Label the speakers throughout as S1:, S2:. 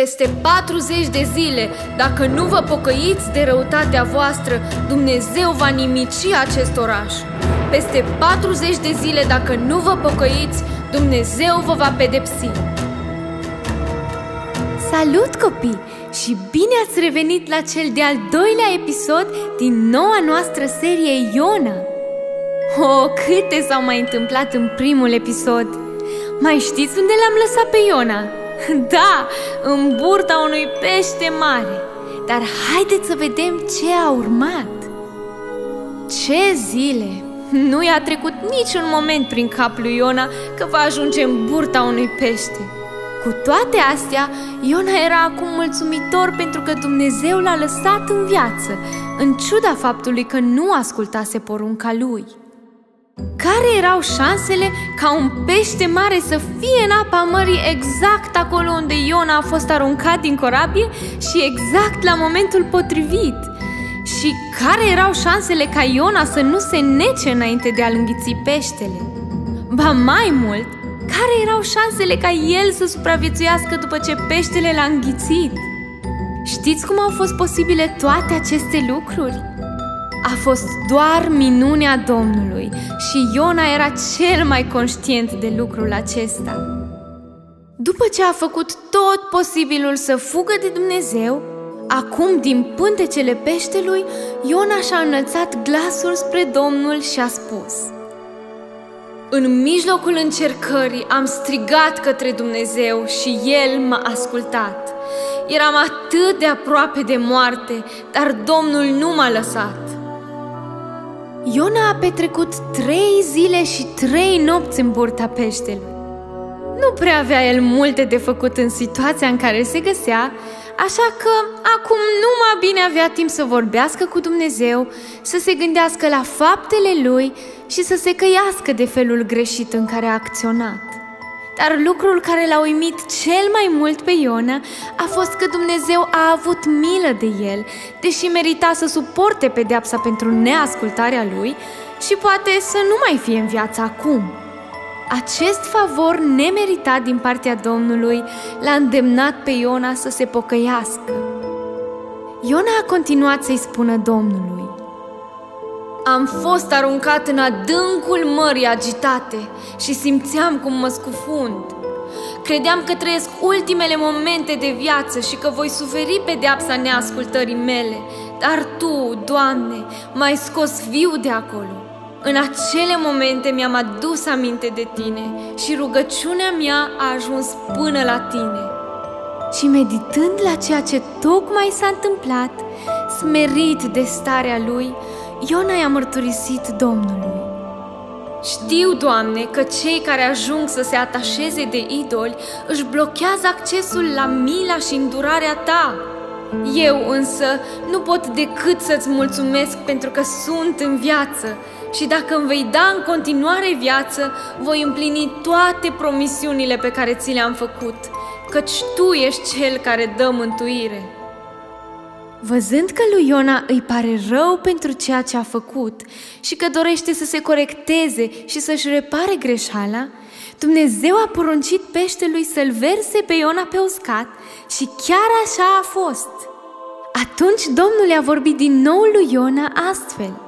S1: Peste 40 de zile, dacă nu vă pocăiți de răutatea voastră, Dumnezeu va nimici acest oraș. Peste 40 de zile, dacă nu vă pocăiți, Dumnezeu vă va pedepsi.
S2: Salut copii și bine ați revenit la cel de-al doilea episod din noua noastră serie Iona. Oh, câte s-au mai întâmplat în primul episod! Mai știți unde l-am lăsat pe Iona? Da, în burta unui pește mare. Dar haideți să vedem ce a urmat. Ce zile! Nu i-a trecut niciun moment prin cap lui Iona că va ajunge în burta unui pește. Cu toate astea, Iona era acum mulțumitor pentru că Dumnezeu l-a lăsat în viață, în ciuda faptului că nu ascultase porunca lui. Care erau șansele ca un pește mare să fie în apa mării exact acolo unde Iona a fost aruncat din corabie și exact la momentul potrivit? Și care erau șansele ca Iona să nu se nece înainte de a-l înghiți peștele? Ba mai mult, care erau șansele ca el să supraviețuiască după ce peștele l-a înghițit? Știți cum au fost posibile toate aceste lucruri? A fost doar minunea Domnului și Iona era cel mai conștient de lucrul acesta. După ce a făcut tot posibilul să fugă de Dumnezeu, acum din pântecele peștelui, Iona și-a înălțat glasul spre Domnul și a spus În mijlocul încercării am strigat către Dumnezeu și El m-a ascultat. Eram atât de aproape de moarte, dar Domnul nu m-a lăsat. Iona a petrecut trei zile și trei nopți în burta peștelui. Nu prea avea el multe de făcut în situația în care se găsea, așa că acum numai bine avea timp să vorbească cu Dumnezeu, să se gândească la faptele lui și să se căiască de felul greșit în care a acționat. Dar lucrul care l-a uimit cel mai mult pe Iona a fost că Dumnezeu a avut milă de el, deși merita să suporte pedeapsa pentru neascultarea lui și poate să nu mai fie în viață acum. Acest favor nemeritat din partea Domnului l-a îndemnat pe Iona să se pocăiască. Iona a continuat să-i spună Domnului am fost aruncat în adâncul mării agitate și simțeam cum mă scufund. Credeam că trăiesc ultimele momente de viață și că voi suferi pedeapsa neascultării mele, dar Tu, Doamne, m-ai scos viu de acolo. În acele momente mi-am adus aminte de Tine și rugăciunea mea a ajuns până la Tine. Și meditând la ceea ce tocmai s-a întâmplat, smerit de starea lui, Iona i-a mărturisit Domnului. Știu, Doamne, că cei care ajung să se atașeze de idoli își blochează accesul la mila și îndurarea Ta. Eu însă nu pot decât să-ți mulțumesc pentru că sunt în viață și dacă îmi vei da în continuare viață, voi împlini toate promisiunile pe care ți le-am făcut, căci Tu ești Cel care dă mântuire. Văzând că lui Iona îi pare rău pentru ceea ce a făcut și că dorește să se corecteze și să-și repare greșeala, Dumnezeu a poruncit peștelui să-l verse pe Iona pe uscat și chiar așa a fost. Atunci Domnul i-a vorbit din nou lui Iona astfel.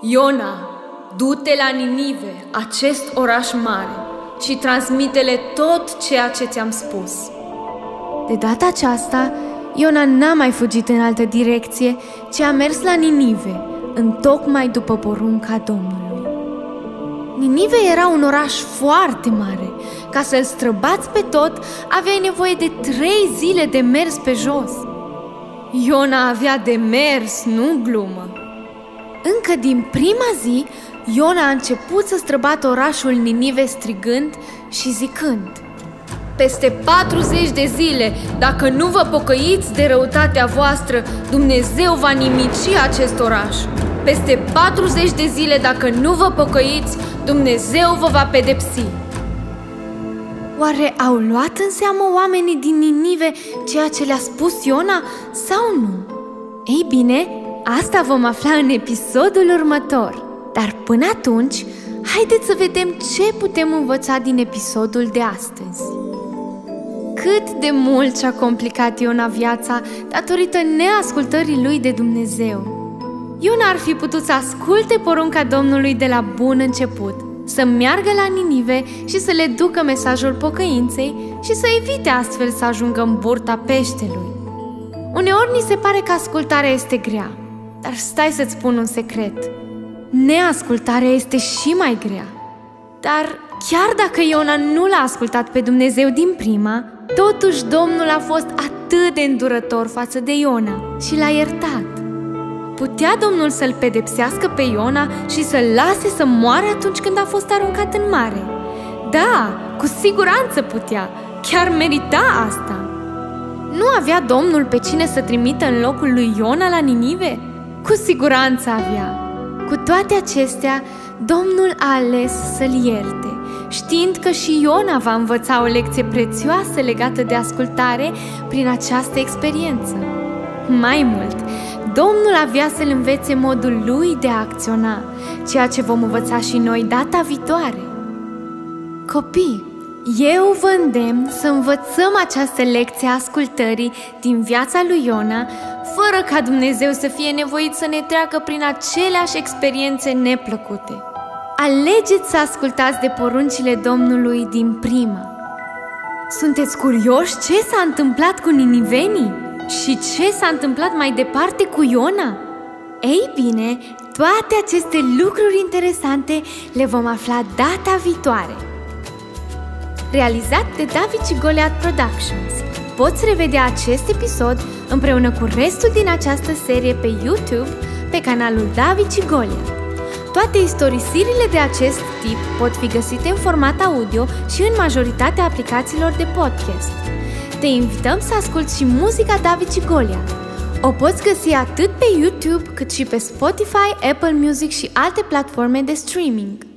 S1: Iona, du-te la Ninive, acest oraș mare, și transmite-le tot ceea ce ți-am spus.
S2: De data aceasta, Iona n-a mai fugit în altă direcție, ci a mers la Ninive, tocmai după porunca Domnului. Ninive era un oraș foarte mare. Ca să-l străbați pe tot, aveai nevoie de trei zile de mers pe jos.
S1: Iona avea de mers, nu glumă.
S2: Încă din prima zi, Iona a început să străbată orașul Ninive strigând și zicând –
S1: peste 40 de zile, dacă nu vă pocăiți de răutatea voastră, Dumnezeu va nimici acest oraș. Peste 40 de zile, dacă nu vă pocăiți, Dumnezeu vă va pedepsi.
S2: Oare au luat în seamă oamenii din Ninive ceea ce le-a spus Iona sau nu? Ei bine, asta vom afla în episodul următor. Dar până atunci, haideți să vedem ce putem învăța din episodul de astăzi. Cât de mult și-a complicat Iona viața datorită neascultării lui de Dumnezeu. Iona ar fi putut să asculte porunca Domnului de la bun început, să meargă la Ninive și să le ducă mesajul pocăinței și să evite astfel să ajungă în burta peștelui. Uneori ni se pare că ascultarea este grea, dar stai să-ți spun un secret. Neascultarea este și mai grea. Dar chiar dacă Iona nu l-a ascultat pe Dumnezeu din prima, totuși Domnul a fost atât de îndurător față de Iona și l-a iertat. Putea Domnul să-l pedepsească pe Iona și să-l lase să moară atunci când a fost aruncat în mare. Da, cu siguranță putea, chiar merita asta. Nu avea Domnul pe cine să trimită în locul lui Iona la Ninive? Cu siguranță avea. Cu toate acestea, Domnul a ales să-l ierte, știind că și Iona va învăța o lecție prețioasă legată de ascultare prin această experiență. Mai mult, Domnul avea să-l învețe modul lui de a acționa, ceea ce vom învăța și noi data viitoare. Copii, eu vă îndemn să învățăm această lecție a ascultării din viața lui Iona, fără ca Dumnezeu să fie nevoit să ne treacă prin aceleași experiențe neplăcute. Alegeți să ascultați de poruncile Domnului din prima. Sunteți curioși ce s-a întâmplat cu ninivenii? Și ce s-a întâmplat mai departe cu Iona? Ei bine, toate aceste lucruri interesante le vom afla data viitoare. Realizat de David și Goliath Productions. Poți revedea acest episod împreună cu restul din această serie pe YouTube, pe canalul David și Goliath. Toate istorisirile de acest tip pot fi găsite în format audio și în majoritatea aplicațiilor de podcast. Te invităm să asculti și muzica David și Goliath. O poți găsi atât pe YouTube cât și pe Spotify, Apple Music și alte platforme de streaming.